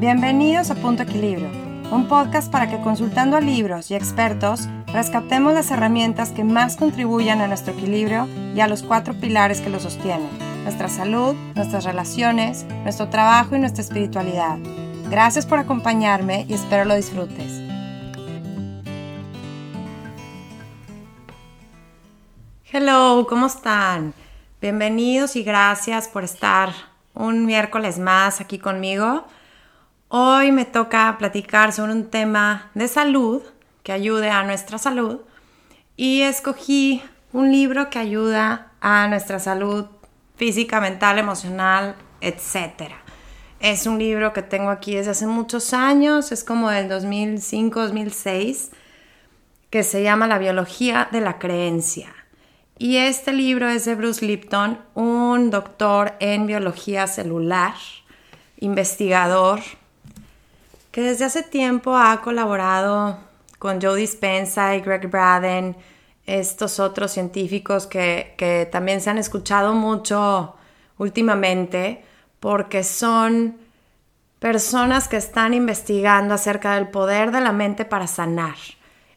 Bienvenidos a Punto Equilibrio, un podcast para que consultando a libros y expertos rescatemos las herramientas que más contribuyan a nuestro equilibrio y a los cuatro pilares que lo sostienen, nuestra salud, nuestras relaciones, nuestro trabajo y nuestra espiritualidad. Gracias por acompañarme y espero lo disfrutes. Hello, ¿cómo están? Bienvenidos y gracias por estar un miércoles más aquí conmigo. Hoy me toca platicar sobre un tema de salud que ayude a nuestra salud y escogí un libro que ayuda a nuestra salud física, mental, emocional, etc. Es un libro que tengo aquí desde hace muchos años, es como del 2005-2006, que se llama La biología de la creencia. Y este libro es de Bruce Lipton, un doctor en biología celular, investigador, que desde hace tiempo ha colaborado con Joe Dispenza y Greg Braden, estos otros científicos que, que también se han escuchado mucho últimamente, porque son personas que están investigando acerca del poder de la mente para sanar.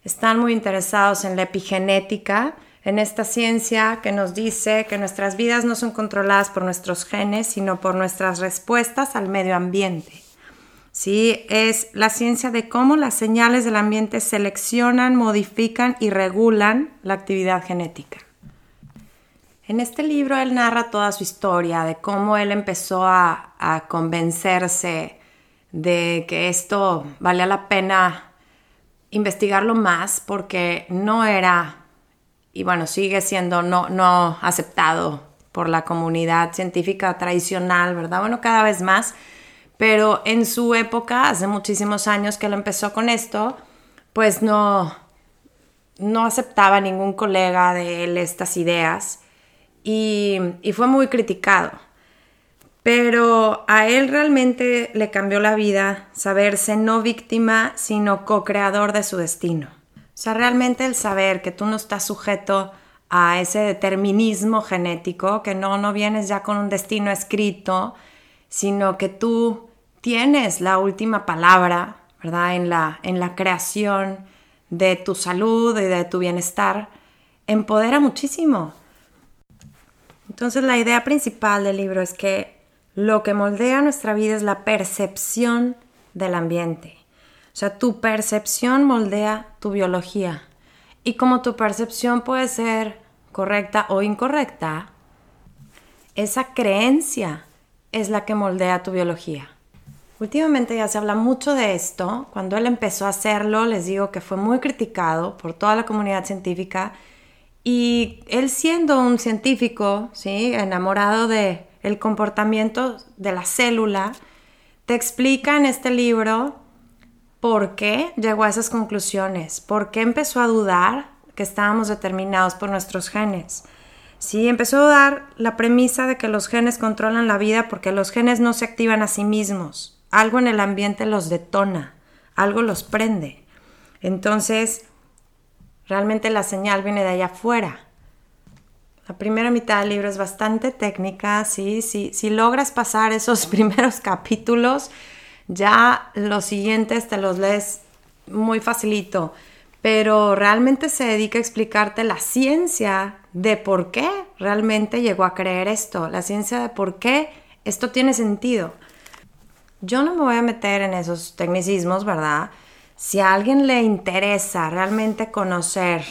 Están muy interesados en la epigenética, en esta ciencia que nos dice que nuestras vidas no son controladas por nuestros genes, sino por nuestras respuestas al medio ambiente. Sí, es la ciencia de cómo las señales del ambiente seleccionan, modifican y regulan la actividad genética. En este libro él narra toda su historia, de cómo él empezó a, a convencerse de que esto valía la pena investigarlo más porque no era y bueno, sigue siendo no, no aceptado por la comunidad científica tradicional, ¿verdad? Bueno, cada vez más, pero en su época, hace muchísimos años que él empezó con esto, pues no, no aceptaba ningún colega de él estas ideas y, y fue muy criticado. Pero a él realmente le cambió la vida saberse no víctima, sino co-creador de su destino. O sea, realmente el saber que tú no estás sujeto a ese determinismo genético, que no, no vienes ya con un destino escrito, sino que tú tienes la última palabra, ¿verdad? En la, en la creación de tu salud y de tu bienestar, empodera muchísimo. Entonces la idea principal del libro es que lo que moldea nuestra vida es la percepción del ambiente. O sea, tu percepción moldea tu biología. Y como tu percepción puede ser correcta o incorrecta, esa creencia es la que moldea tu biología. Últimamente ya se habla mucho de esto. Cuando él empezó a hacerlo, les digo que fue muy criticado por toda la comunidad científica. Y él siendo un científico, ¿sí? enamorado de el comportamiento de la célula, te explica en este libro por qué llegó a esas conclusiones, por qué empezó a dudar que estábamos determinados por nuestros genes. Sí, empezó a dar la premisa de que los genes controlan la vida porque los genes no se activan a sí mismos. Algo en el ambiente los detona, algo los prende. Entonces, realmente la señal viene de allá afuera. La primera mitad del libro es bastante técnica, sí, sí, si logras pasar esos primeros capítulos, ya los siguientes te los lees muy facilito, pero realmente se dedica a explicarte la ciencia de por qué realmente llegó a creer esto, la ciencia de por qué esto tiene sentido. Yo no me voy a meter en esos tecnicismos, ¿verdad? Si a alguien le interesa realmente conocer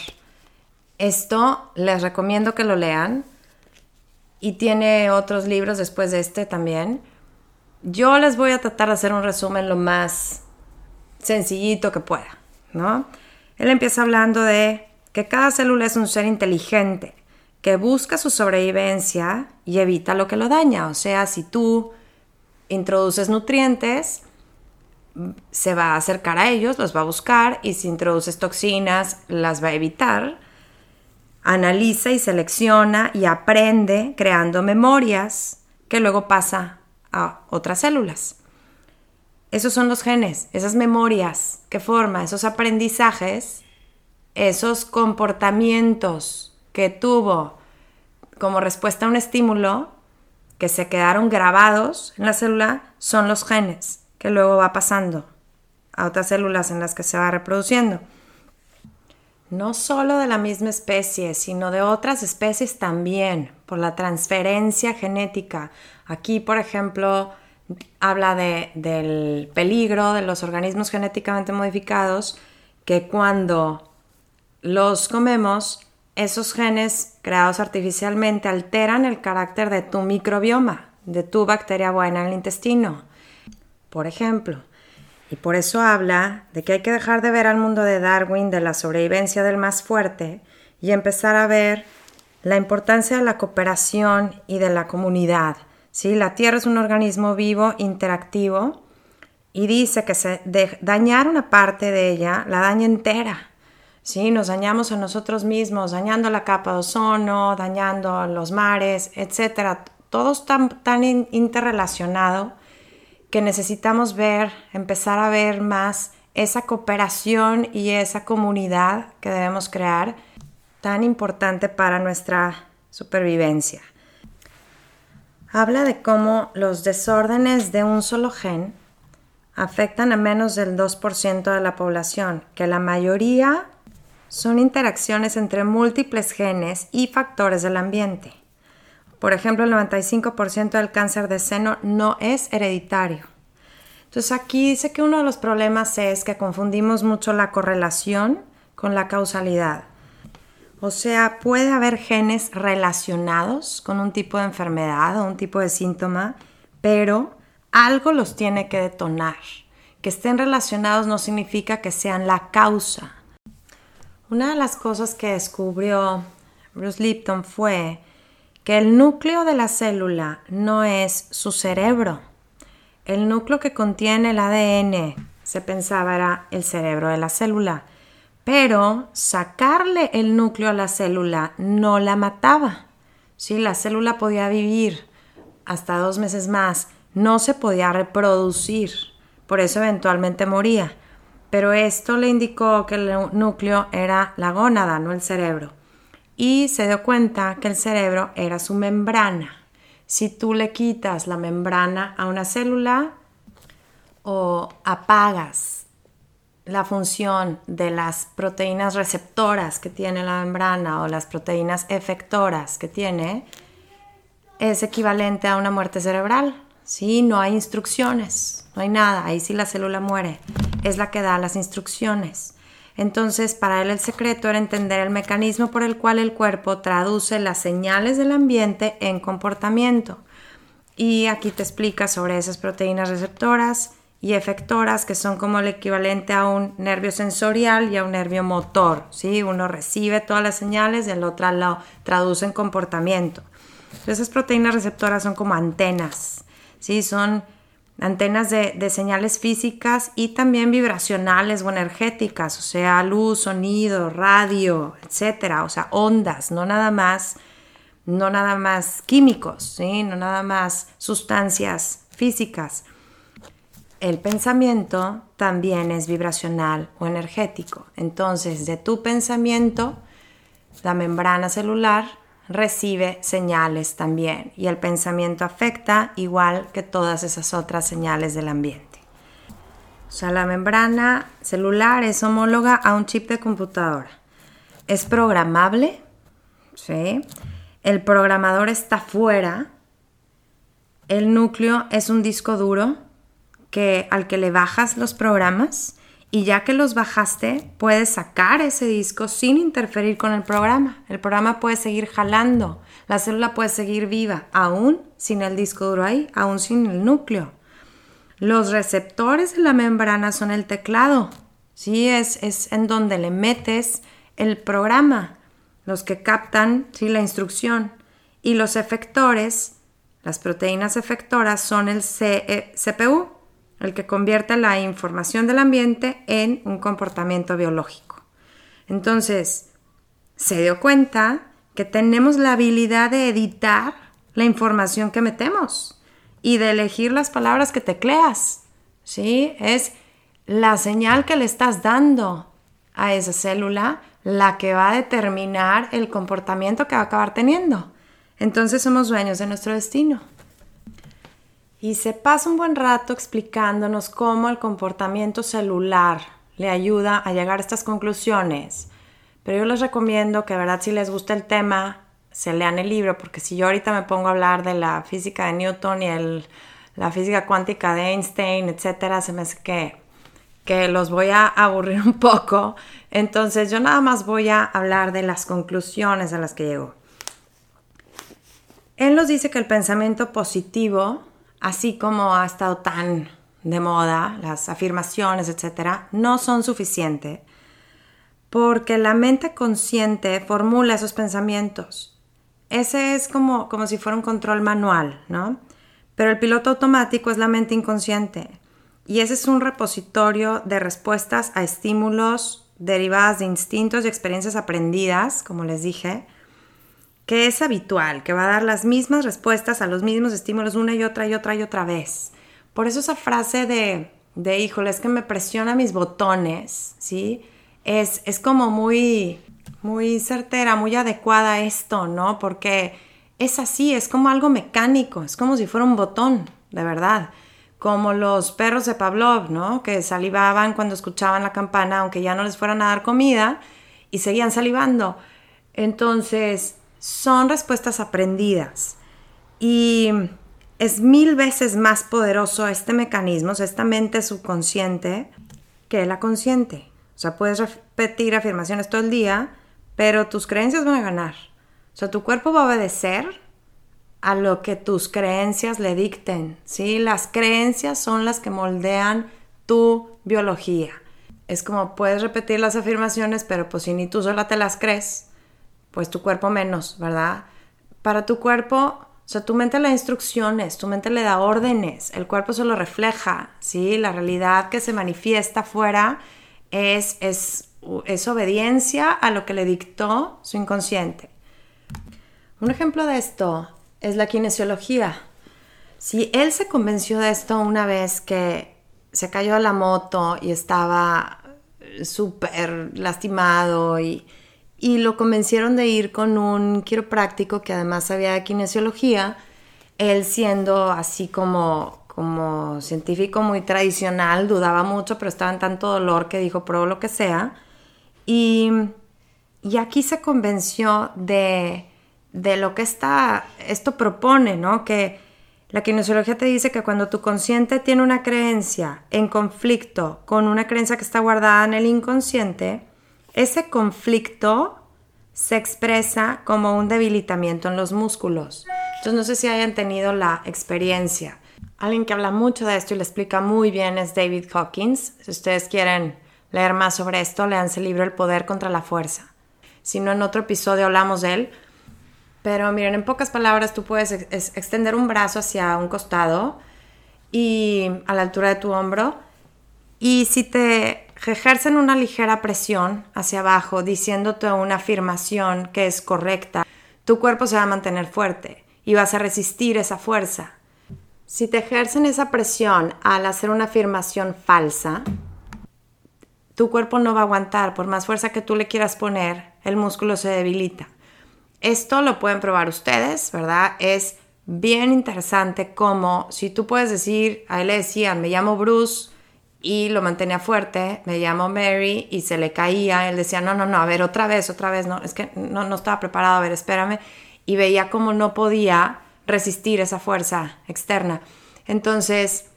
esto, les recomiendo que lo lean. Y tiene otros libros después de este también. Yo les voy a tratar de hacer un resumen lo más sencillito que pueda, ¿no? Él empieza hablando de que cada célula es un ser inteligente que busca su sobrevivencia y evita lo que lo daña. O sea, si tú introduces nutrientes, se va a acercar a ellos, los va a buscar y si introduces toxinas, las va a evitar. Analiza y selecciona y aprende creando memorias que luego pasa a otras células. Esos son los genes, esas memorias que forma, esos aprendizajes, esos comportamientos que tuvo como respuesta a un estímulo que se quedaron grabados en la célula son los genes que luego va pasando a otras células en las que se va reproduciendo. No solo de la misma especie, sino de otras especies también, por la transferencia genética. Aquí, por ejemplo, habla del peligro de los organismos genéticamente modificados, que cuando los comemos, esos genes creados artificialmente alteran el carácter de tu microbioma, de tu bacteria buena en el intestino. Por ejemplo, y por eso habla de que hay que dejar de ver al mundo de Darwin de la sobrevivencia del más fuerte y empezar a ver la importancia de la cooperación y de la comunidad. ¿sí? La Tierra es un organismo vivo, interactivo, y dice que se dañar una parte de ella la daña entera. ¿Sí? Nos dañamos a nosotros mismos, dañando la capa de ozono, dañando los mares, etc. Todo está tan interrelacionado que necesitamos ver, empezar a ver más esa cooperación y esa comunidad que debemos crear, tan importante para nuestra supervivencia. Habla de cómo los desórdenes de un solo gen afectan a menos del 2% de la población, que la mayoría son interacciones entre múltiples genes y factores del ambiente. Por ejemplo, el 95% del cáncer de seno no es hereditario. Entonces aquí dice que uno de los problemas es que confundimos mucho la correlación con la causalidad. O sea, puede haber genes relacionados con un tipo de enfermedad o un tipo de síntoma, pero algo los tiene que detonar. Que estén relacionados no significa que sean la causa. Una de las cosas que descubrió Bruce Lipton fue que el núcleo de la célula no es su cerebro. El núcleo que contiene el ADN se pensaba era el cerebro de la célula, pero sacarle el núcleo a la célula no la mataba. Si la célula podía vivir hasta dos meses más, no se podía reproducir, por eso eventualmente moría. Pero esto le indicó que el núcleo era la gónada, no el cerebro. Y se dio cuenta que el cerebro era su membrana. Si tú le quitas la membrana a una célula o apagas la función de las proteínas receptoras que tiene la membrana o las proteínas efectoras que tiene, es equivalente a una muerte cerebral. Sí, no hay instrucciones, no hay nada, ahí sí la célula muere, es la que da las instrucciones. Entonces, para él el secreto era entender el mecanismo por el cual el cuerpo traduce las señales del ambiente en comportamiento. Y aquí te explica sobre esas proteínas receptoras y efectoras que son como el equivalente a un nervio sensorial y a un nervio motor. ¿sí? Uno recibe todas las señales y el otro lo traduce en comportamiento. Esas proteínas receptoras son como antenas ¿sí? Son antenas de, señales físicas y también vibracionales o energéticas, o sea, luz, sonido, radio, etcétera, o sea, ondas, no nada más, no nada más químicos, ¿sí? no nada más sustancias físicas. El pensamiento también es vibracional o energético. Entonces, de tu pensamiento, la membrana celular recibe señales también y el pensamiento afecta igual que todas esas otras señales del ambiente. O sea, la membrana celular es homóloga a un chip de computadora. Es programable, ¿sí? El programador está fuera. El núcleo es un disco duro que, al que le bajas los programas y ya que los bajaste, puedes sacar ese disco sin interferir con el programa. El programa puede seguir jalando, la célula puede seguir viva, aún sin el disco duro ahí, aún sin el núcleo. Los receptores de la membrana son el teclado, ¿sí? Es, es en donde le metes el programa, los que captan ¿sí? la instrucción. Y los efectores, las proteínas efectoras, son el CPU, el que convierte la información del ambiente en un comportamiento biológico. Entonces, se dio cuenta que tenemos la habilidad de editar la información que metemos y de elegir las palabras que tecleas. ¿Sí? Es la señal que le estás dando a esa célula la que va a determinar el comportamiento que va a acabar teniendo. Entonces somos dueños de nuestro destino. Y se pasa un buen rato explicándonos cómo el comportamiento celular le ayuda a llegar a estas conclusiones. Pero yo les recomiendo que, verdad, si les gusta el tema, se lean el libro, porque si yo ahorita me pongo a hablar de la física de Newton y el, la física cuántica de Einstein, etcétera, se me hace que, que los voy a aburrir un poco. Entonces, yo nada más voy a hablar de las conclusiones a las que llegó. Él nos dice que el pensamiento positivo, así como ha estado tan de moda, las afirmaciones, etcétera, no son suficientes porque la mente consciente formula esos pensamientos. Ese es como, como si fuera un control manual, ¿no? Pero el piloto automático es la mente inconsciente y ese es un repositorio de respuestas a estímulos derivadas de instintos y experiencias aprendidas, como les dije, que es habitual, que va a dar las mismas respuestas a los mismos estímulos una y otra y otra y otra vez. Por eso esa frase de, de híjole, es que me presiona mis botones, ¿sí? Es, es como muy, muy certera, muy adecuada esto, ¿no? Porque es así, es como algo mecánico, es como si fuera un botón, de verdad. Como los perros de Pavlov, ¿no? Que salivaban cuando escuchaban la campana, aunque ya no les fueran a dar comida, y seguían salivando. Entonces, son respuestas aprendidas. Y es mil veces más poderoso este mecanismo, esta mente subconsciente, que la consciente. O sea, puedes repetir afirmaciones todo el día, pero tus creencias van a ganar. O sea, tu cuerpo va a obedecer a lo que tus creencias le dicten, ¿sí? Las creencias son las que moldean tu biología. Es como puedes repetir las afirmaciones, pero pues si ni tú sola te las crees, pues tu cuerpo menos, ¿verdad? Para tu cuerpo o sea, tu mente le da instrucciones, tu mente le da órdenes, el cuerpo se lo refleja, ¿sí? La realidad que se manifiesta afuera es, es, es obediencia a lo que le dictó su inconsciente. Un ejemplo de esto es la kinesiología. Si él se convenció de esto una vez que se cayó a la moto y estaba súper lastimado y y lo convencieron de ir con un quiropráctico que además sabía de kinesiología, él siendo así como, como científico muy tradicional, dudaba mucho, pero estaba en tanto dolor que dijo, pruebo lo que sea. Y, y aquí se convenció de, de lo que está, esto propone, ¿no? Que la kinesiología te dice que cuando tu consciente tiene una creencia en conflicto con una creencia que está guardada en el inconsciente, ese conflicto se expresa como un debilitamiento en los músculos. Entonces no sé si hayan tenido la experiencia. Alguien que habla mucho de esto y le explica muy bien es David Hawkins. Si ustedes quieren leer más sobre esto, leanse el libro El poder contra la fuerza. Si no, en otro episodio hablamos de él. Pero miren, en pocas palabras tú puedes extender un brazo hacia un costado y a la altura de tu hombro. Y si te ejercen una ligera presión hacia abajo diciéndote una afirmación que es correcta, tu cuerpo se va a mantener fuerte y vas a resistir esa fuerza. Si te ejercen esa presión al hacer una afirmación falsa, tu cuerpo no va a aguantar, por más fuerza que tú le quieras poner, el músculo se debilita. Esto lo pueden probar ustedes, ¿verdad? Es bien interesante como si tú puedes decir, a él le decían, me llamo Bruce, y lo mantenía fuerte, me llamó Mary y se le caía, él decía, no, no, no, a ver, otra vez, otra vez, no, es que no, no estaba preparado, a ver, espérame, y veía como no podía resistir esa fuerza externa. Entonces,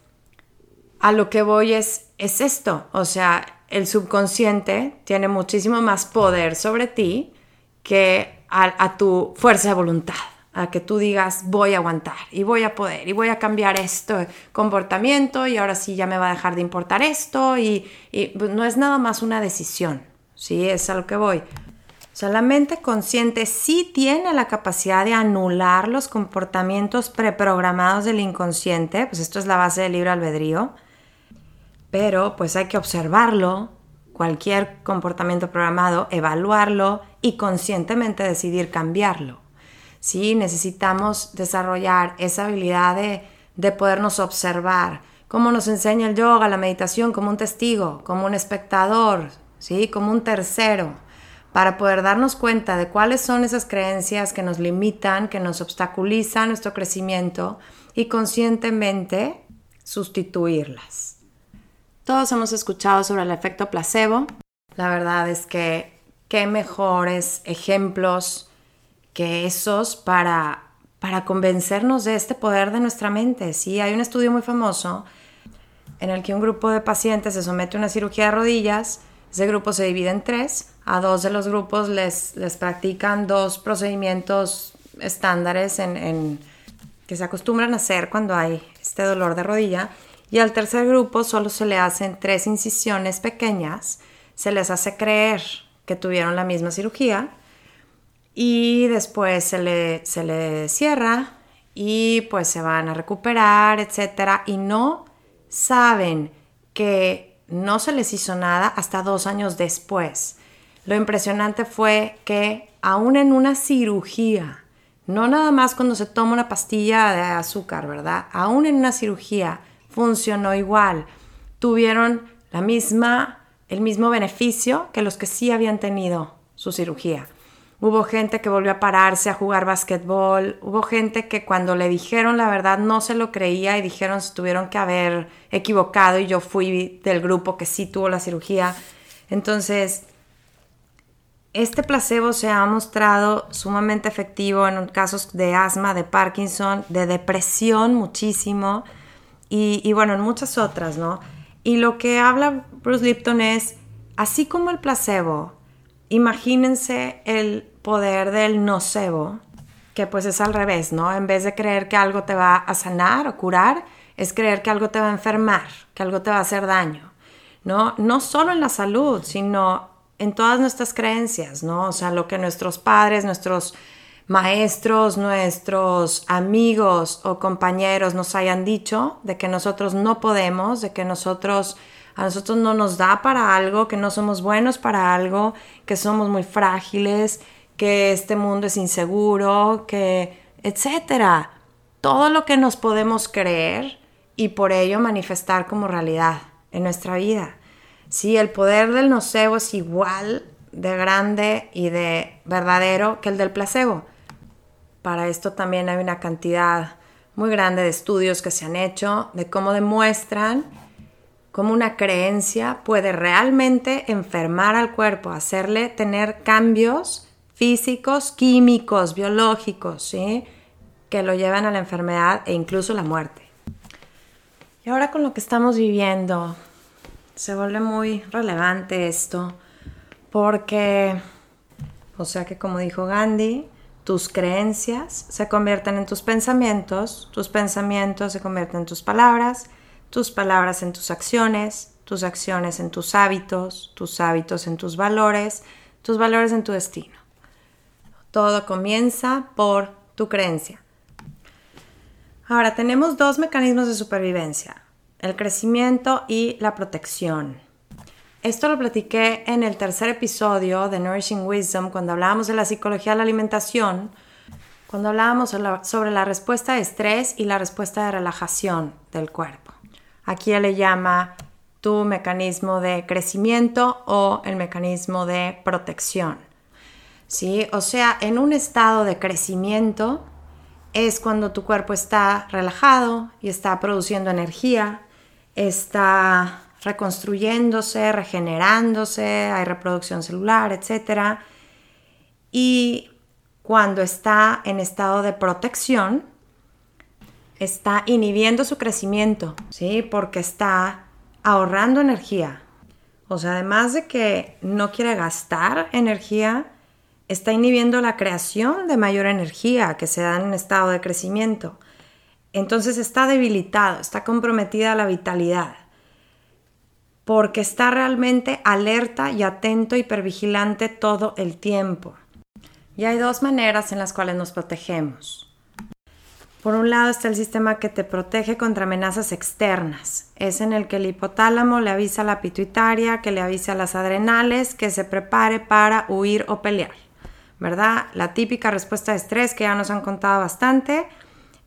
a lo que voy es, es esto, o sea, el subconsciente tiene muchísimo más poder sobre ti que a tu fuerza de voluntad a que tú digas voy a aguantar y voy a poder y voy a cambiar este comportamiento y ahora sí ya me va a dejar de importar esto y, pues, no es nada más una decisión, ¿sí? Es a lo que voy. O sea, la mente consciente sí tiene la capacidad de anular los comportamientos preprogramados del inconsciente, pues esto es la base del libre albedrío, pero pues hay que observarlo, cualquier comportamiento programado, evaluarlo y conscientemente decidir cambiarlo. ¿Sí? Necesitamos desarrollar esa habilidad de, de podernos observar, como nos enseña el yoga, la meditación, como un testigo, como un espectador, ¿sí? Como un tercero, para poder darnos cuenta de cuáles son esas creencias que nos limitan, que nos obstaculizan nuestro crecimiento y conscientemente sustituirlas. Todos hemos escuchado sobre el efecto placebo. La verdad es que qué mejores ejemplos que esos para, para convencernos de este poder de nuestra mente. Sí, hay un estudio muy famoso en el que un grupo de pacientes se somete a una cirugía de rodillas. Ese grupo se divide en tres. A dos de los grupos les, les practican dos procedimientos estándares en, que se acostumbran a hacer cuando hay este dolor de rodilla. Y al tercer grupo solo se le hacen tres incisiones pequeñas. Se les hace creer que tuvieron la misma cirugía y después se le, se le cierra y pues se van a recuperar, etcétera, y no saben que no se les hizo nada hasta dos años después. Lo impresionante fue que aún en una cirugía, no nada más cuando se toma una pastilla de azúcar, ¿verdad? Aún en una cirugía funcionó igual. Tuvieron la misma, el mismo beneficio que los que sí habían tenido su cirugía. Hubo gente que volvió a pararse a jugar basquetbol. Hubo gente que cuando le dijeron la verdad no se lo creía y dijeron se tuvieron que haber equivocado y yo fui del grupo que sí tuvo la cirugía. Entonces, este placebo se ha mostrado sumamente efectivo en casos de asma, de Parkinson, de depresión muchísimo y, y bueno, en muchas otras, ¿no? Y lo que habla Bruce Lipton es, así como el placebo imagínense el poder del nocebo, que pues es al revés, ¿no? En vez de creer que algo te va a sanar o curar, es creer que algo te va a enfermar, que algo te va a hacer daño, ¿no? No solo en la salud, sino en todas nuestras creencias, ¿no? O sea, lo que nuestros padres, nuestros maestros, nuestros amigos o compañeros nos hayan dicho de que nosotros no podemos, de que nosotros a nosotros no nos da para algo, que no somos buenos para algo, que somos muy frágiles, que este mundo es inseguro, que etcétera. Todo lo que nos podemos creer y por ello manifestar como realidad en nuestra vida. Sí, el poder del nocebo es igual de grande y de verdadero que el del placebo. Para esto también hay una cantidad muy grande de estudios que se han hecho de cómo demuestran cómo una creencia puede realmente enfermar al cuerpo, hacerle tener cambios físicos, químicos, biológicos, ¿sí? que lo llevan a la enfermedad e incluso la muerte. Y ahora con lo que estamos viviendo, se vuelve muy relevante esto, porque, o sea que como dijo Gandhi, tus creencias se convierten en tus pensamientos, tus pensamientos se convierten en tus palabras, tus palabras en tus acciones, tus acciones en tus hábitos, tus hábitos en tus valores, tus valores en tu destino. Todo comienza por tu creencia. Ahora tenemos dos mecanismos de supervivencia, el crecimiento y la protección. Esto lo platiqué en el tercer episodio de Nourishing Wisdom cuando hablábamos de la psicología de la alimentación, cuando hablábamos sobre la respuesta de estrés y la respuesta de relajación del cuerpo. Aquí le llama tu mecanismo de crecimiento o el mecanismo de protección. ¿Sí? O sea, en un estado de crecimiento es cuando tu cuerpo está relajado y está produciendo energía, está reconstruyéndose, regenerándose, hay reproducción celular, etc. Y cuando está en estado de protección, está inhibiendo su crecimiento, ¿sí? Porque está ahorrando energía. O sea, además de que no quiere gastar energía, está inhibiendo la creación de mayor energía que se da en estado de crecimiento. Entonces está debilitado, está comprometida la vitalidad, porque está realmente alerta y atento, hipervigilante todo el tiempo. Y hay dos maneras en las cuales nos protegemos. Por un lado está el sistema que te protege contra amenazas externas. Es en el que el hipotálamo le avisa a la pituitaria, que le avisa a las adrenales, que se prepare para huir o pelear. ¿Verdad? La típica respuesta de estrés que ya nos han contado bastante,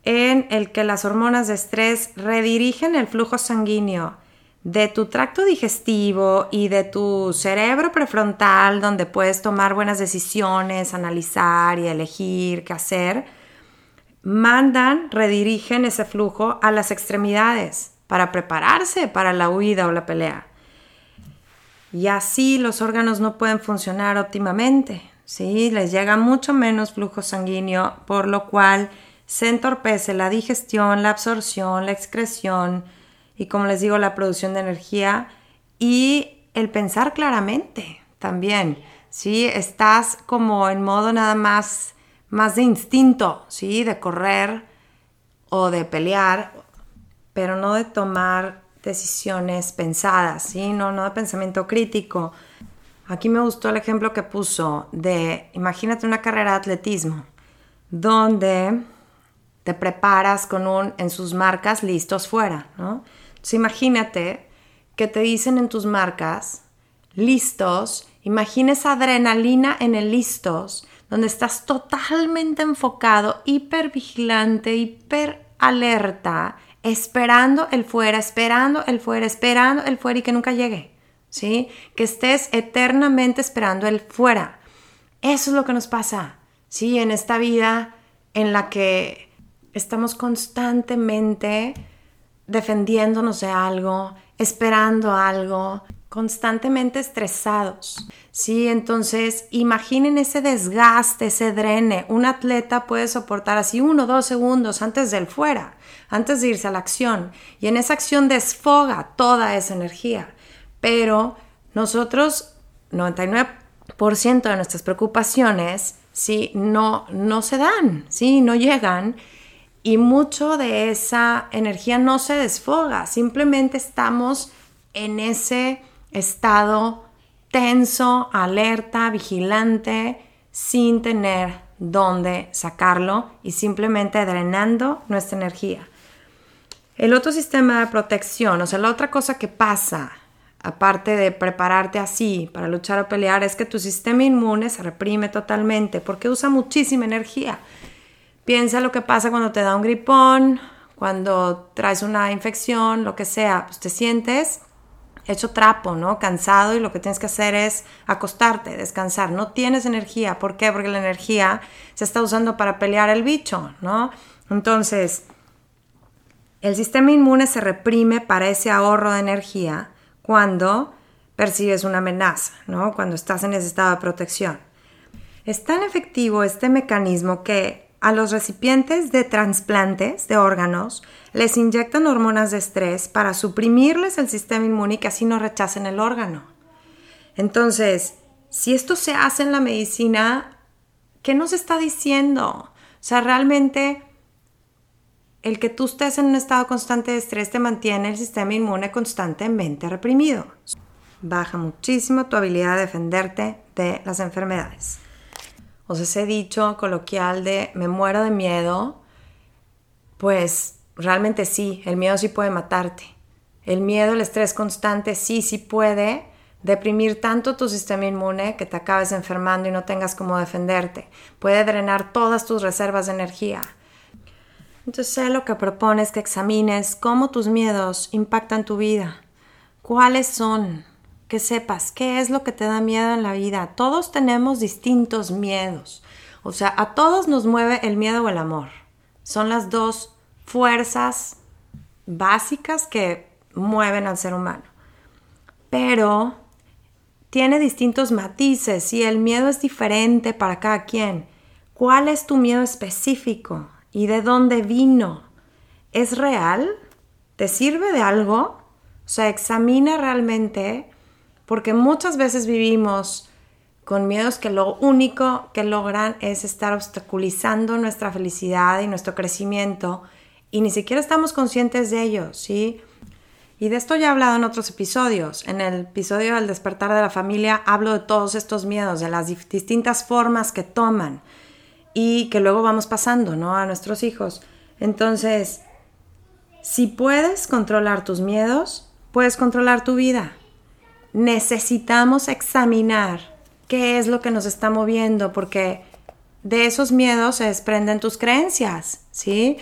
en el que las hormonas de estrés redirigen el flujo sanguíneo de tu tracto digestivo y de tu cerebro prefrontal, donde puedes tomar buenas decisiones, analizar y elegir qué hacer, mandan, redirigen ese flujo a las extremidades para prepararse para la huida o la pelea. Y así los órganos no pueden funcionar óptimamente, ¿sí? Les llega mucho menos flujo sanguíneo, por lo cual se entorpece la digestión, la absorción, la excreción y como les digo, la producción de energía y el pensar claramente también, ¿sí? Estás como en modo nada más, más de instinto, ¿sí? De correr o de pelear, pero no de tomar decisiones pensadas, ¿sí? No, no de pensamiento crítico. Aquí me gustó el ejemplo que puso de, imagínate una carrera de atletismo, donde te preparas con un en sus marcas listos fuera, ¿no? Entonces imagínate que te dicen en tus marcas listos, imagina esa adrenalina en el listos, donde estás totalmente enfocado, hiper vigilante, hiper alerta, esperando el fuera, esperando el fuera, esperando el fuera y que nunca llegue, ¿sí? Que estés eternamente esperando el fuera. Eso es lo que nos pasa, ¿sí? En esta vida en la que estamos constantemente defendiéndonos de algo, esperando algo, constantemente estresados. Sí, entonces imaginen ese desgaste, ese drene. Un atleta puede soportar así uno o dos segundos antes del fuera, antes de irse a la acción. Y en esa acción desfoga toda esa energía. Pero nosotros, 99% de nuestras preocupaciones, sí, no, no se dan, sí, no llegan y mucho de esa energía no se desfoga, simplemente estamos en ese estado tenso, alerta, vigilante, sin tener dónde sacarlo y simplemente drenando nuestra energía. El otro sistema de protección, o sea, la otra cosa que pasa, aparte de prepararte así para luchar o pelear, es que tu sistema inmune se reprime totalmente porque usa muchísima energía. Piensa lo que pasa cuando te da un gripón, cuando traes una infección, lo que sea, pues te sientes hecho trapo, ¿no? Cansado y lo que tienes que hacer es acostarte, descansar. No tienes energía. ¿Por qué? Porque la energía se está usando para pelear el bicho, ¿no? Entonces, el sistema inmune se reprime para ese ahorro de energía cuando percibes una amenaza, ¿no? Cuando estás en ese estado de protección. Es tan efectivo este mecanismo que a los recipientes de trasplantes de órganos les inyectan hormonas de estrés para suprimirles el sistema inmune y que así no rechacen el órgano. Entonces, si esto se hace en la medicina, ¿qué nos está diciendo? O sea, realmente el que tú estés en un estado constante de estrés te mantiene el sistema inmune constantemente reprimido. Baja muchísimo tu habilidad de defenderte de las enfermedades. O sea, ese dicho coloquial de me muero de miedo, pues realmente sí, el miedo sí puede matarte. El miedo, el estrés constante, sí, sí puede deprimir tanto tu sistema inmune que te acabes enfermando y no tengas cómo defenderte. Puede drenar todas tus reservas de energía. Entonces, lo que propone es que examines cómo tus miedos impactan tu vida. ¿Cuáles son? que sepas qué es lo que te da miedo en la vida. Todos tenemos distintos miedos. O sea, a todos nos mueve el miedo o el amor. Son las dos fuerzas básicas que mueven al ser humano. Pero tiene distintos matices y el miedo es diferente para cada quien. ¿Cuál es tu miedo específico? ¿Y de dónde vino? ¿Es real? ¿Te sirve de algo? O sea, examina realmente porque muchas veces vivimos con miedos que lo único que logran es estar obstaculizando nuestra felicidad y nuestro crecimiento y ni siquiera estamos conscientes de ello, ¿sí? Y de esto ya he hablado en otros episodios. En el episodio del despertar de la familia hablo de todos estos miedos, de las distintas formas que toman y que luego vamos pasando, ¿no? A nuestros hijos. Entonces, si puedes controlar tus miedos, puedes controlar tu vida necesitamos examinar qué es lo que nos está moviendo, porque de esos miedos se desprenden tus creencias, ¿sí?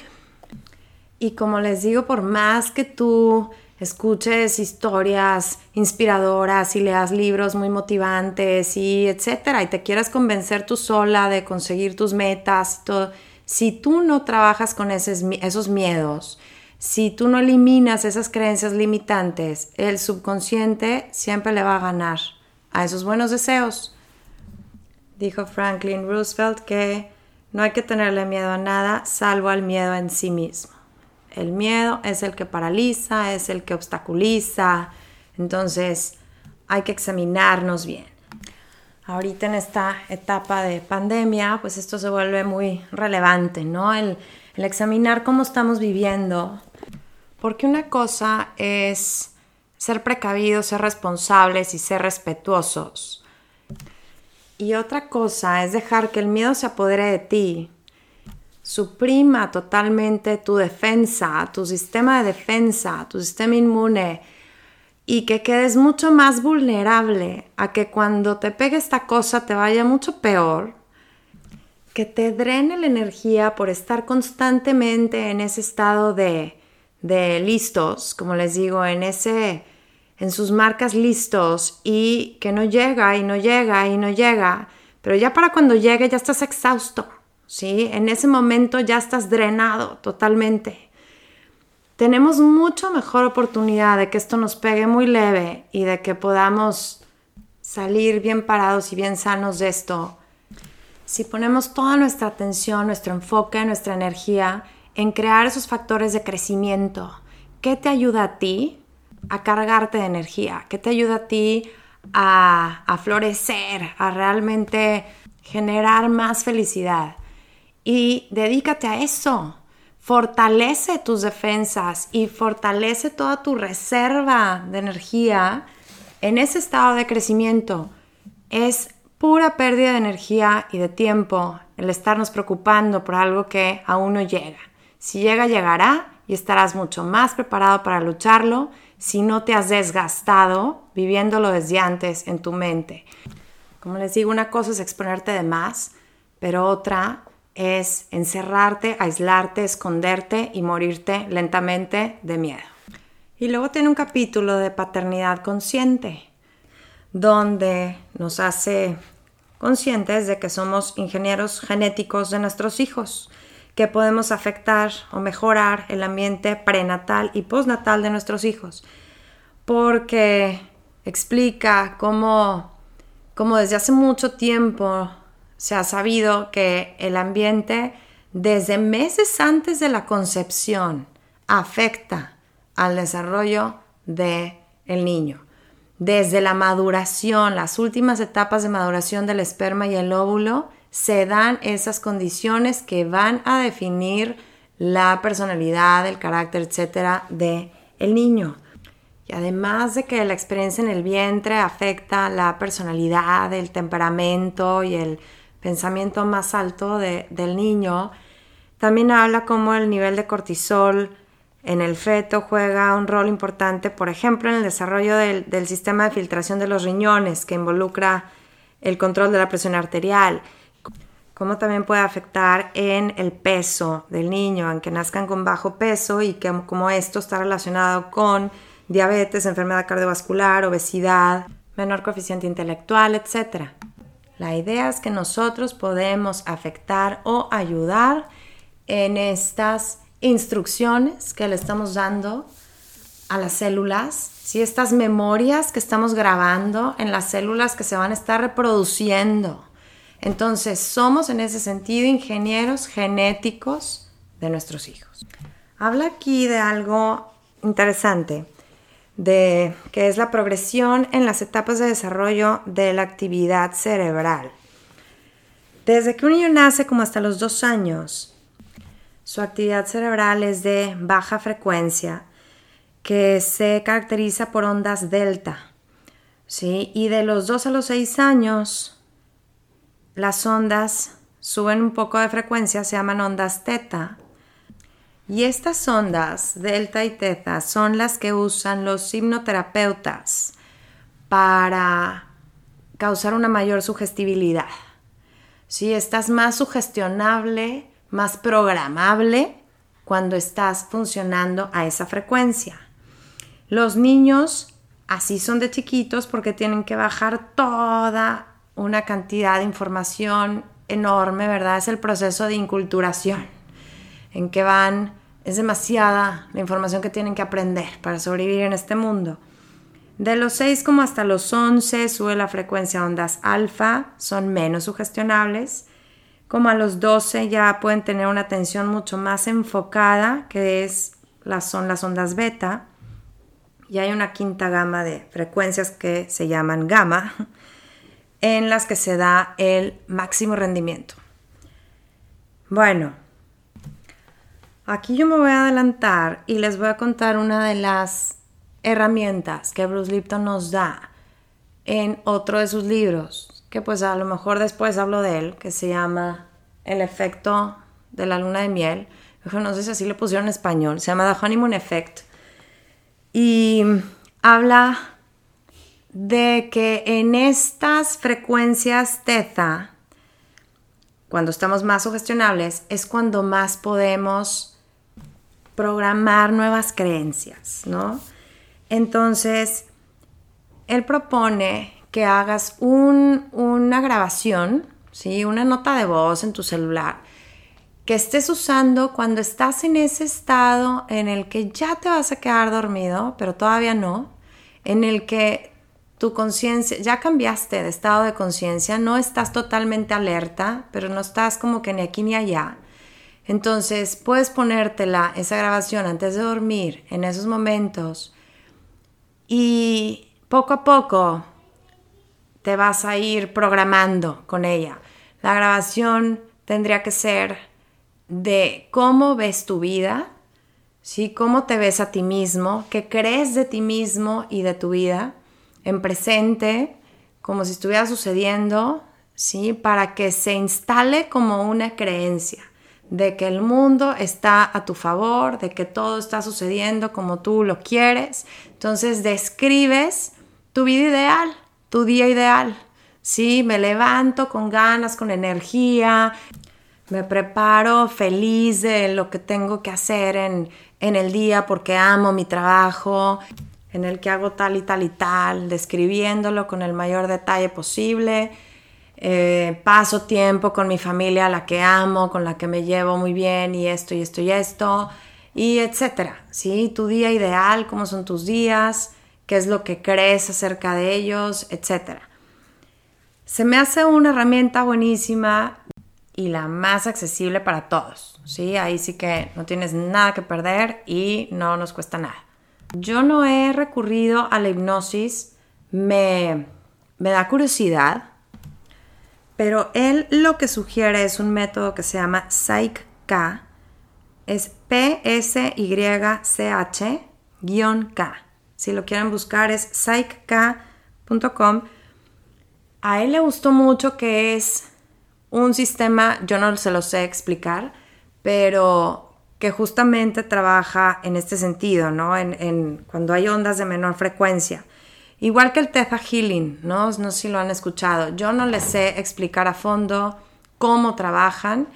Y como les digo, por más que tú escuches historias inspiradoras y leas libros muy motivantes y etcétera, y te quieras convencer tú sola de conseguir tus metas todo, si tú no trabajas con esos, esos miedos, si tú no eliminas esas creencias limitantes, el subconsciente siempre le va a ganar a esos buenos deseos. Dijo Franklin Roosevelt que no hay que tenerle miedo a nada salvo al miedo en sí mismo. El miedo es el que paraliza, es el que obstaculiza. Entonces hay que examinarnos bien. Ahorita en esta etapa de pandemia, pues esto se vuelve muy relevante, ¿no? El, el examinar cómo estamos viviendo. Porque una cosa es ser precavidos, ser responsables y ser respetuosos. Y otra cosa es dejar que el miedo se apodere de ti suprima totalmente tu defensa, tu sistema de defensa, tu sistema inmune y que quedes mucho más vulnerable a que cuando te pegue esta cosa te vaya mucho peor, que te drene la energía por estar constantemente en ese estado de, de listos, como les digo, en ese en sus marcas listos y que no llega y no llega y no llega, pero ya para cuando llegue ya estás exhausto ¿sí? En ese momento ya estás drenado totalmente. Tenemos mucho mejor oportunidad de que esto nos pegue muy leve y de que podamos salir bien parados y bien sanos de esto. Si ponemos toda nuestra atención, nuestro enfoque, nuestra energía en crear esos factores de crecimiento, ¿qué te ayuda a ti a cargarte de energía? ¿Qué te ayuda a ti a, a florecer, a realmente generar más felicidad? Y dedícate a eso. Fortalece tus defensas y fortalece toda tu reserva de energía en ese estado de crecimiento. Es pura pérdida de energía y de tiempo el estarnos preocupando por algo que aún no llega. Si llega, llegará y estarás mucho más preparado para lucharlo si no te has desgastado viviéndolo desde antes en tu mente. Como les digo, una cosa es exponerte de más, pero otra es encerrarte, aislarte, esconderte y morirte lentamente de miedo. Y luego tiene un capítulo de paternidad consciente, donde nos hace conscientes de que somos ingenieros genéticos de nuestros hijos, que podemos afectar o mejorar el ambiente prenatal y postnatal de nuestros hijos, porque explica cómo, cómo desde hace mucho tiempo se ha sabido que el ambiente desde meses antes de la concepción afecta al desarrollo del el niño. Desde la maduración, las últimas etapas de maduración del esperma y el óvulo, se dan esas condiciones que van a definir la personalidad, el carácter, etcétera, de el niño. Y además de que la experiencia en el vientre afecta la personalidad, el temperamento y el pensamiento más alto del niño. También habla cómo el nivel de cortisol en el feto juega un rol importante, por ejemplo, en el desarrollo del, del sistema de filtración de los riñones, que involucra el control de la presión arterial, cómo también puede afectar en el peso del niño, aunque nazcan con bajo peso y que como esto está relacionado con diabetes, enfermedad cardiovascular, obesidad, menor coeficiente intelectual, etc. La idea es que nosotros podemos afectar o ayudar en estas instrucciones que le estamos dando a las células, si estas memorias que estamos grabando en las células que se van a estar reproduciendo. Entonces, somos en ese sentido ingenieros genéticos de nuestros hijos. Habla aquí de algo interesante de que es la progresión en las etapas de desarrollo de la actividad cerebral. Desde que un niño nace como hasta los dos años, su actividad cerebral es de baja frecuencia, que se caracteriza por ondas delta. ¿sí? Y de los dos a los seis años, las ondas suben un poco de frecuencia, se llaman ondas teta, y estas ondas, delta y teta, son las que usan los hipnoterapeutas para causar una mayor sugestibilidad. Si estás más sugestionable, más programable cuando estás funcionando a esa frecuencia. Los niños así son de chiquitos porque tienen que bajar toda una cantidad de información enorme, ¿verdad? Es el proceso de inculturación en que van, es demasiada la información que tienen que aprender para sobrevivir en este mundo. De los 6 como hasta los 11 sube la frecuencia ondas alfa, son menos sugestionables. Como a los 12 ya pueden tener una atención mucho más enfocada, que es, son las ondas beta. Y hay una quinta gama de frecuencias que se llaman gamma, en las que se da el máximo rendimiento. Bueno, aquí yo me voy a adelantar y les voy a contar una de las herramientas que Bruce Lipton nos da en otro de sus libros, que pues a lo mejor después hablo de él, que se llama El efecto de la luna de miel. No sé si así lo pusieron en español, se llama The Honeymoon Effect. Y habla de que en estas frecuencias teta, cuando estamos más sugestionables, es cuando más podemos programar nuevas creencias, ¿no? Entonces, él propone que hagas una grabación, ¿sí? una nota de voz en tu celular, que estés usando cuando estás en ese estado en el que ya te vas a quedar dormido, pero todavía no, en el que tu conciencia, ya cambiaste de estado de conciencia, no estás totalmente alerta, pero no estás como que ni aquí ni allá. Entonces puedes ponértela, esa grabación antes de dormir, en esos momentos, y poco a poco te vas a ir programando con ella. La grabación tendría que ser de cómo ves tu vida, ¿sí? cómo te ves a ti mismo, qué crees de ti mismo y de tu vida en presente, como si estuviera sucediendo, ¿sí? para que se instale como una creencia de que el mundo está a tu favor, de que todo está sucediendo como tú lo quieres. Entonces describes tu vida ideal, tu día ideal. Sí, me levanto con ganas, con energía, me preparo feliz de lo que tengo que hacer en, en el día porque amo mi trabajo, en el que hago tal y tal y tal, describiéndolo con el mayor detalle posible eh, paso tiempo con mi familia, la que amo, con la que me llevo muy bien y esto y esto y esto, y etcétera, ¿sí? Tu día ideal, cómo son tus días, qué es lo que crees acerca de ellos, etcétera. Se me hace una herramienta buenísima y la más accesible para todos, ¿sí? Ahí sí que no tienes nada que perder y no nos cuesta nada. Yo no he recurrido a la hipnosis, me, me da curiosidad, pero él lo que sugiere es un método que se llama Psych-K. Es P-S-Y-C-H-K. Si lo quieren buscar es psychk.com. A él le gustó mucho que es un sistema, yo no se lo sé explicar, pero que justamente trabaja en este sentido, ¿no? en cuando hay ondas de menor frecuencia. Igual que el Theta Healing, ¿no? No sé si lo han escuchado. Yo no les sé explicar a fondo cómo trabajan,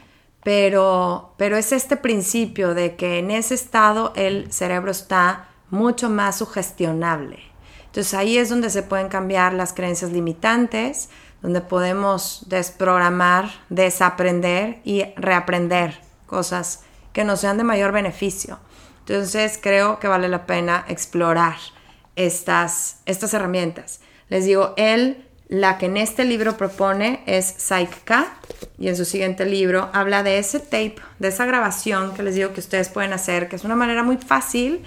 pero, pero es este principio de que en ese estado el cerebro está mucho más sugestionable. Entonces ahí es donde se pueden cambiar las creencias limitantes, donde podemos desprogramar, desaprender y reaprender cosas que nos sean de mayor beneficio. Entonces creo que vale la pena explorar estas, estas herramientas. Les digo, él, la que en este libro propone es Psych y en su siguiente libro habla de ese tape, de esa grabación que les digo que ustedes pueden hacer, que es una manera muy fácil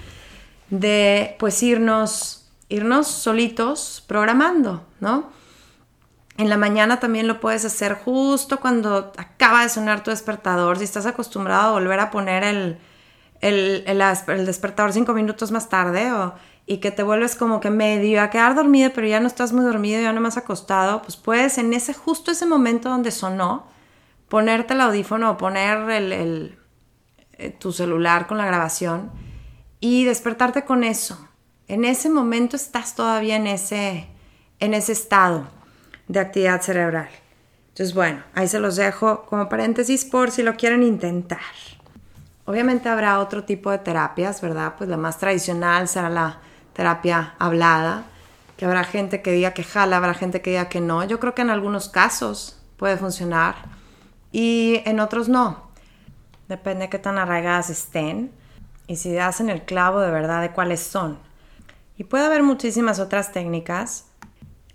de pues irnos, irnos solitos programando, ¿no? En la mañana también lo puedes hacer justo cuando acaba de sonar tu despertador. Si estás acostumbrado a volver a poner el, el, el, el despertador cinco minutos más tarde o y que te vuelves como que medio a quedar dormido, pero ya no estás muy dormido, ya no más acostado, pues puedes en ese justo ese momento donde sonó, ponerte el audífono o poner el, eh, tu celular con la grabación y despertarte con eso. En ese momento estás todavía en ese, en ese estado de actividad cerebral. Entonces, bueno, ahí se los dejo como paréntesis por si lo quieren intentar. Obviamente habrá otro tipo de terapias, ¿verdad? Pues la más tradicional será la terapia hablada, que habrá gente que diga que jala, habrá gente que diga que no. Yo creo que en algunos casos puede funcionar y en otros no. Depende de qué tan arraigadas estén y si hacen el clavo de verdad de cuáles son. Y puede haber muchísimas otras técnicas.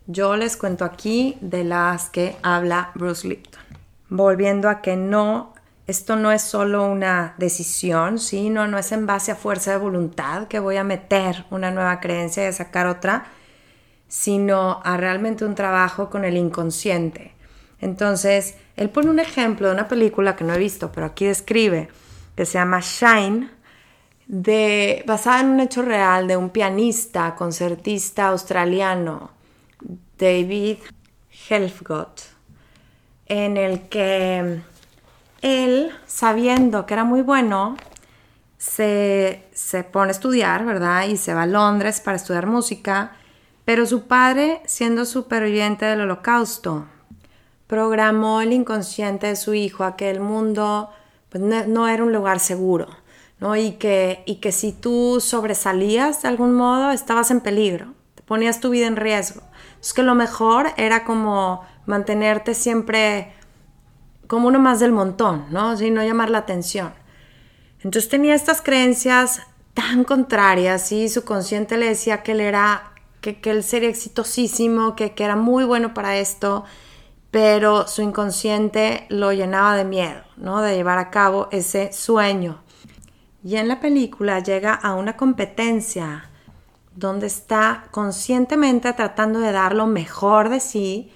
Yo les cuento aquí de las que habla Bruce Lipton. Volviendo a que no, esto no es solo una decisión, ¿sí? no, no es en base a fuerza de voluntad que voy a meter una nueva creencia y a sacar otra, sino a realmente un trabajo con el inconsciente. Entonces, él pone un ejemplo de una película que no he visto, pero aquí describe, que se llama Shine, de, basada en un hecho real de un pianista, concertista australiano, David Helfgott, en el que él, sabiendo que era muy bueno, se, se pone a estudiar, ¿verdad? Y se va a Londres para estudiar música, pero su padre, siendo superviviente del holocausto, programó el inconsciente de su hijo a que el mundo pues, no, era un lugar seguro, ¿no? Y que, y que si tú sobresalías de algún modo, estabas en peligro, te ponías tu vida en riesgo. Es que lo mejor era como mantenerte siempre como uno más del montón, ¿no? Sin no llamar la atención. Entonces tenía estas creencias tan contrarias y su consciente le decía que él era, que, que él sería exitosísimo, que, que era muy bueno para esto, pero su inconsciente lo llenaba de miedo, ¿no? De llevar a cabo ese sueño. Y en la película llega a una competencia donde está conscientemente tratando de dar lo mejor de sí,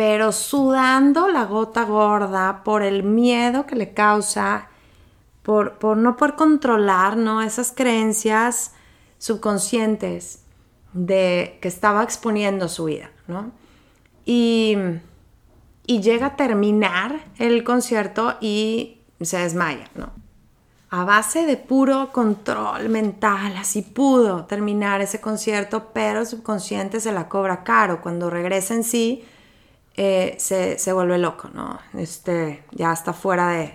pero sudando la gota gorda por el miedo que le causa, por, por no poder controlar ¿no? esas creencias subconscientes de que estaba exponiendo su vida. ¿no? Y y llega a terminar el concierto y se desmaya, ¿no? A base de puro control mental, así pudo terminar ese concierto, pero subconsciente se la cobra caro. Cuando regresa en sí, eh, se, se, vuelve loco, ¿no? Este, ya está fuera de,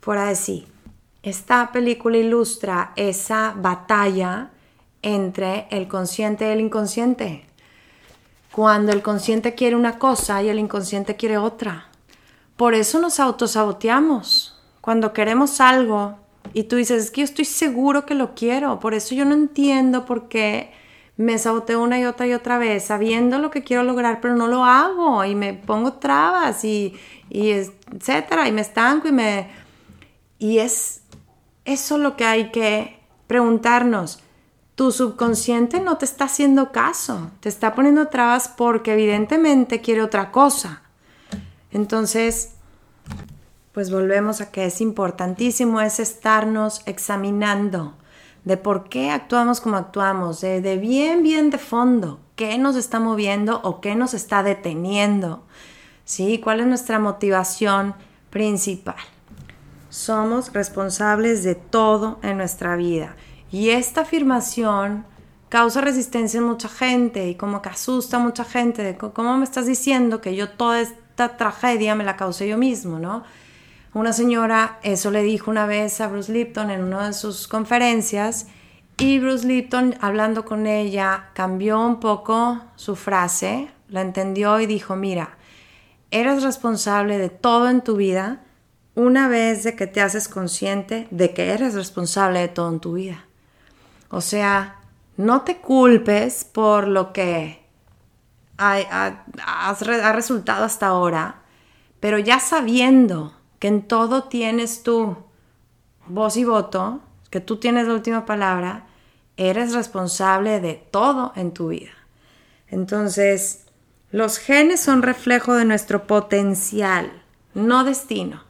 fuera de sí. Esta película ilustra esa batalla entre el consciente y el inconsciente cuando el consciente quiere una cosa y el inconsciente quiere otra. Por eso nos autosaboteamos. Cuando queremos algo y tú dices, es que yo estoy seguro que lo quiero, por eso yo no entiendo por qué me saboteo una y otra y otra vez, sabiendo lo que quiero lograr, pero no lo hago y me pongo trabas y, y etcétera, y me estanco y me... Y es eso lo que hay que preguntarnos tu subconsciente no te está haciendo caso, te está poniendo trabas porque evidentemente quiere otra cosa. Entonces, pues volvemos a que es importantísimo es estarnos examinando de por qué actuamos como actuamos, de, de bien, bien de fondo, qué nos está moviendo o qué nos está deteniendo, ¿sí? ¿Cuál es nuestra motivación principal? Somos responsables de todo en nuestra vida y esta afirmación causa resistencia en mucha gente y como que asusta a mucha gente de cómo me estás diciendo que yo toda esta tragedia me la causé yo mismo, ¿no? Una señora eso le dijo una vez a Bruce Lipton en una de sus conferencias y Bruce Lipton hablando con ella cambió un poco su frase, la entendió y dijo, mira, eres responsable de todo en tu vida una vez de que te haces consciente de que eres responsable de todo en tu vida. O sea, no te culpes por lo que ha, resultado hasta ahora, pero ya sabiendo que en todo tienes tu voz y voto, que tú tienes la última palabra, eres responsable de todo en tu vida. Entonces, los genes son reflejo de nuestro potencial, no destino.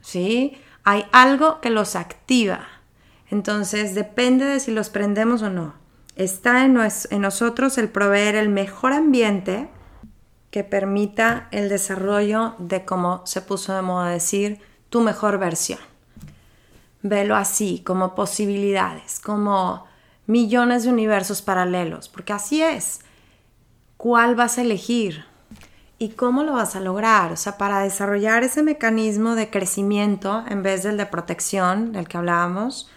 ¿Sí? Hay algo que los activa. Entonces depende de si los prendemos o no. Está en, nosotros el proveer el mejor ambiente que permita el desarrollo de, como se puso de moda decir, tu mejor versión. Velo así, como posibilidades, como millones de universos paralelos, porque así es. ¿Cuál vas a elegir? ¿Y cómo lo vas a lograr? O sea, para desarrollar ese mecanismo de crecimiento en vez del de protección del que hablábamos,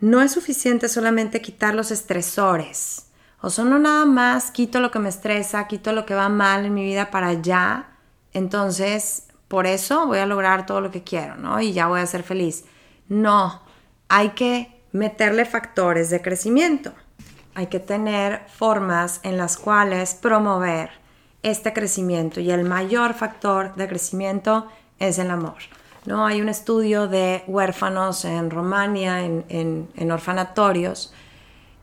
no es suficiente solamente quitar los estresores. O sea, no nada más quito lo que me estresa, quito lo que va mal en mi vida para allá. Entonces, por eso voy a lograr todo lo que quiero, ¿no? Y ya voy a ser feliz. No, hay que meterle factores de crecimiento. Hay que tener formas en las cuales promover este crecimiento y el mayor factor de crecimiento es el amor. ¿no? Hay un estudio de huérfanos en Romania, en, en orfanatorios,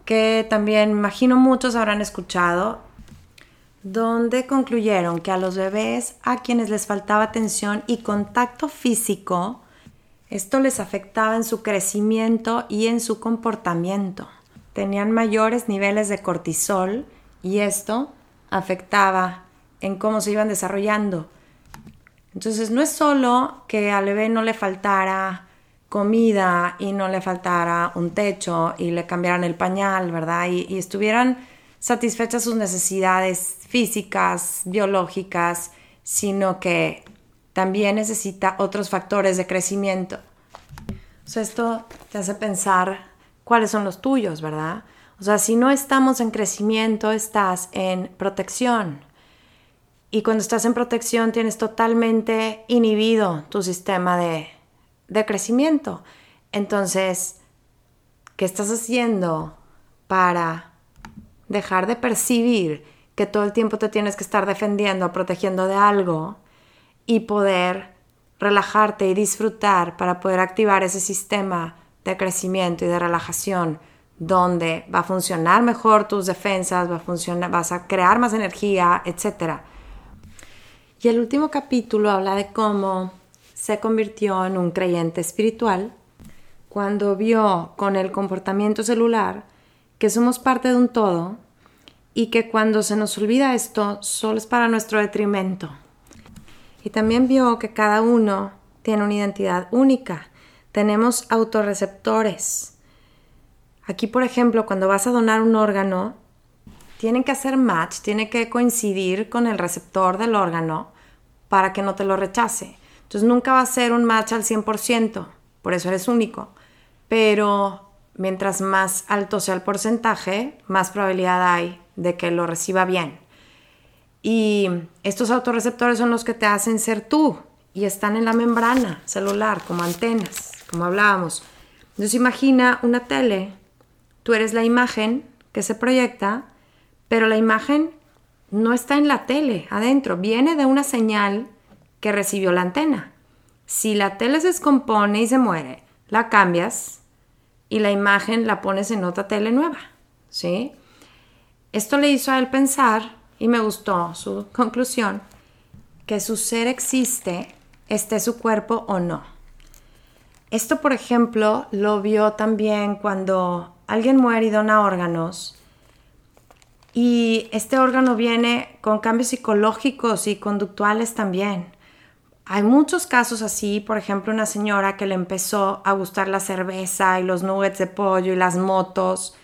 que también imagino muchos habrán escuchado, donde concluyeron que a los bebés a quienes les faltaba atención y contacto físico, esto les afectaba en su crecimiento y en su comportamiento. Tenían mayores niveles de cortisol y esto afectaba en cómo se iban desarrollando. Entonces no es solo que al bebé no le faltara comida y no le faltara un techo y le cambiaran el pañal, ¿verdad? Y, estuvieran satisfechas sus necesidades físicas, biológicas, sino que también necesita otros factores de crecimiento. Esto te hace pensar cuáles son los tuyos, ¿verdad? O sea, si no estamos en crecimiento, estás en protección. Y cuando estás en protección tienes totalmente inhibido tu sistema de, crecimiento. Entonces, ¿qué estás haciendo para dejar de percibir que todo el tiempo te tienes que estar defendiendo, protegiendo de algo y poder relajarte y disfrutar para poder activar ese sistema de crecimiento y de relajación donde va a funcionar mejor tus defensas, va a funcionar, vas a crear más energía, etcétera. Y el último capítulo habla de cómo se convirtió en un creyente espiritual cuando vio con el comportamiento celular que somos parte de un todo y que cuando se nos olvida esto solo es para nuestro detrimento. Y también vio que cada uno tiene una identidad única. Tenemos autorreceptores. Aquí, por ejemplo, cuando vas a donar un órgano, tienen que hacer match, tiene que coincidir con el receptor del órgano para que no te lo rechace. Entonces nunca va a ser un match al 100%, por eso eres único. Pero mientras más alto sea el porcentaje, más probabilidad hay de que lo reciba bien. Y estos autorreceptores son los que te hacen ser tú y están en la membrana celular como antenas, como hablábamos. Entonces imagina una tele, tú eres la imagen que se proyecta, pero la imagen no está en la tele adentro, viene de una señal que recibió la antena. Si la tele se descompone y se muere, la cambias y la imagen la pones en otra tele nueva, ¿sí? Esto le hizo a él pensar, y me gustó su conclusión, que su ser existe, esté su cuerpo o no. Esto, por ejemplo, lo vio también cuando alguien muere y dona órganos y este órgano viene con cambios psicológicos y conductuales también. Hay muchos casos así, por ejemplo, una señora que le empezó a gustar la cerveza y los nuggets de pollo y las motos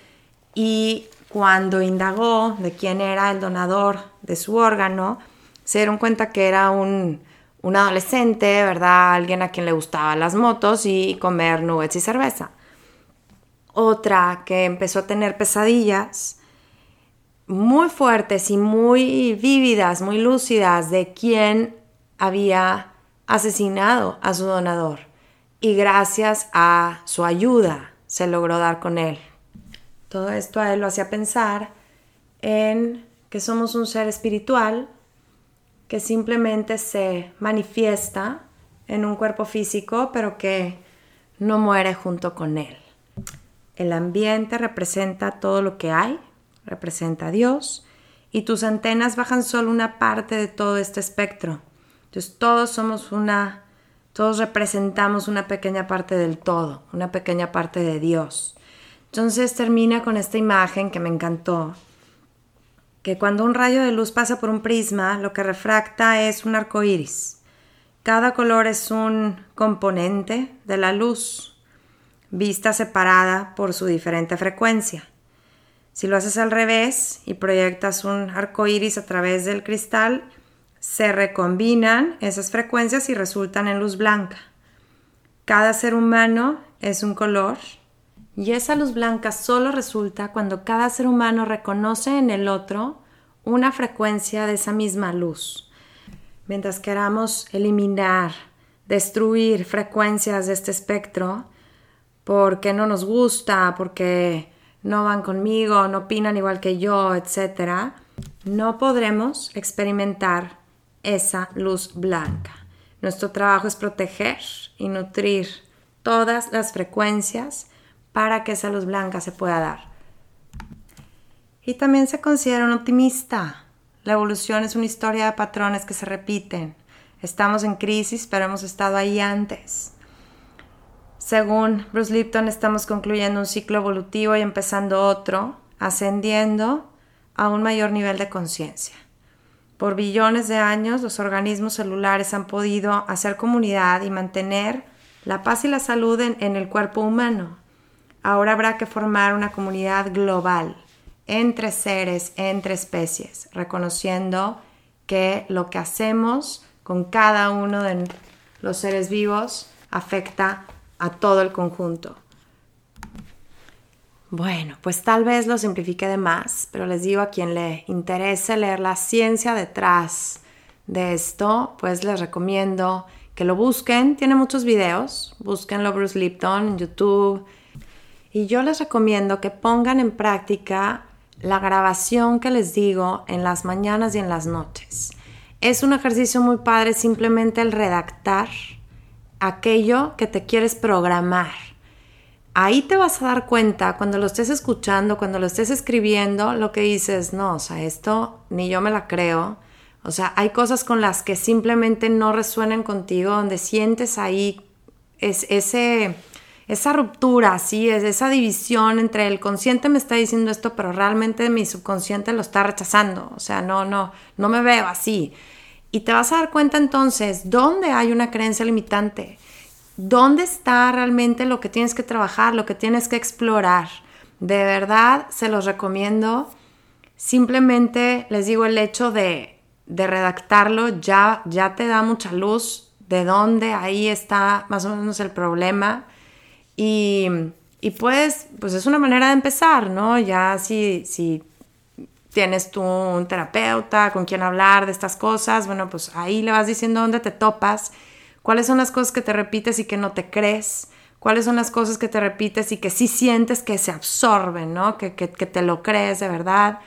y cuando indagó de quién era el donador de su órgano, se dieron cuenta que era un, un adolescente, ¿verdad? Alguien a quien le gustaban las motos y comer nuggets y cerveza. Otra que empezó a tener pesadillas muy fuertes y muy vívidas, muy lúcidas de quién había asesinado a su donador. Y gracias a su ayuda se logró dar con él. Todo esto a él lo hacía pensar en que somos un ser espiritual que simplemente se manifiesta en un cuerpo físico, pero que no muere junto con él. El ambiente representa todo lo que hay representa a Dios, y tus antenas bajan solo una parte de todo este espectro. Entonces todos somos una, todos representamos una pequeña parte del todo, una pequeña parte de Dios. Entonces termina con esta imagen que me encantó, que cuando un rayo de luz pasa por un prisma, lo que refracta es un arco iris. Cada color es un componente de la luz, vista separada por su diferente frecuencia. Si lo haces al revés y proyectas un arco iris a través del cristal, se recombinan esas frecuencias y resultan en luz blanca. Cada ser humano es un color Y esa luz blanca solo resulta cuando cada ser humano reconoce en el otro una frecuencia de esa misma luz. Mientras queramos eliminar, destruir frecuencias de este espectro, porque no nos gusta, porque no van conmigo, no opinan igual que yo, etc., no podremos experimentar esa luz blanca. Nuestro trabajo es proteger y nutrir todas las frecuencias para que esa luz blanca se pueda dar. Y también se considera un optimista. La evolución es una historia de patrones que se repiten. Estamos en crisis, pero hemos estado ahí antes. Según Bruce Lipton, estamos concluyendo un ciclo evolutivo y empezando otro, ascendiendo a un mayor nivel de conciencia. Por billones de años, los organismos celulares han podido hacer comunidad y mantener la paz y la salud en, en el cuerpo humano. Ahora habrá que formar una comunidad global entre seres, entre especies, reconociendo que lo que hacemos con cada uno de los seres vivos afecta a todo el conjunto. Bueno, pues tal vez lo simplifique de más, pero les digo a quien le interese leer la ciencia detrás de esto, pues les recomiendo que lo busquen. Tiene muchos videos, búsquenlo Bruce Lipton en YouTube. Y yo les recomiendo que pongan en práctica la grabación que les digo en las mañanas y en las noches. Es un ejercicio muy padre simplemente el redactar aquello que te quieres programar. Ahí te vas a dar cuenta cuando lo estés escuchando, cuando lo estés escribiendo, lo que dices, no, o sea, esto ni yo me la creo. O sea, hay cosas con las que simplemente no resuenan contigo, donde sientes ahí es, ese, esa ruptura, ¿sí? es esa división entre el consciente me está diciendo esto, pero realmente mi subconsciente lo está rechazando. O sea, no, no, no me veo así. Y te vas a dar cuenta entonces dónde hay una creencia limitante, dónde está realmente lo que tienes que trabajar, lo que tienes que explorar. De verdad, se los recomiendo. Simplemente les digo el hecho de, redactarlo ya, ya te da mucha luz de dónde ahí está más o menos el problema. Y, y pues, pues es una manera de empezar, ¿no? Ya si, si tienes tú un terapeuta con quien hablar de estas cosas, bueno, pues ahí le vas diciendo dónde te topas, cuáles son las cosas que te repites y que no te crees, cuáles son las cosas que te repites y que sí sientes que se absorben, ¿no? Que, te lo crees de verdad.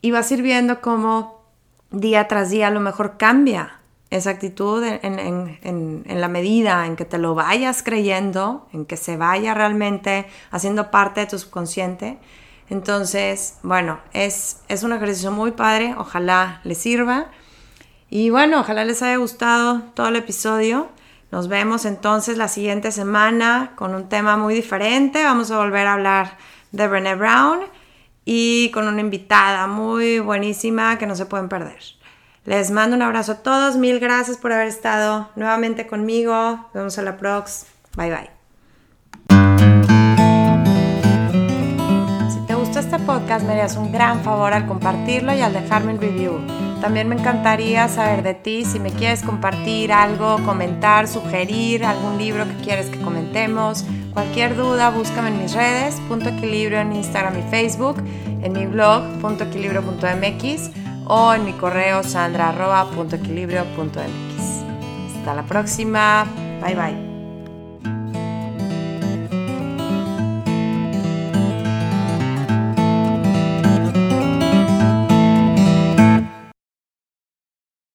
Y vas a ir viendo cómo día tras día a lo mejor cambia esa actitud en, en, la medida en que te lo vayas creyendo, en que se vaya realmente haciendo parte de tu subconsciente entonces, bueno, es, es un ejercicio muy padre, ojalá les sirva. Y bueno, ojalá les haya gustado todo el episodio. Nos vemos entonces la siguiente semana con un tema muy diferente. Vamos a volver a hablar de Brené Brown y con una invitada muy buenísima que no se pueden perder. Les mando un abrazo a todos. Mil gracias por haber estado nuevamente conmigo. Nos vemos a la prox. Bye bye. este podcast me harías un gran favor al compartirlo y al dejarme un review. También me encantaría saber de ti si me quieres compartir algo, comentar, sugerir algún libro que quieres que comentemos. Cualquier duda, búscame en mis redes, punto equilibrio en Instagram y Facebook, en mi blog, punto equilibrio.mx o en mi correo sandra.equilibrio.mx. Hasta la próxima. Bye bye.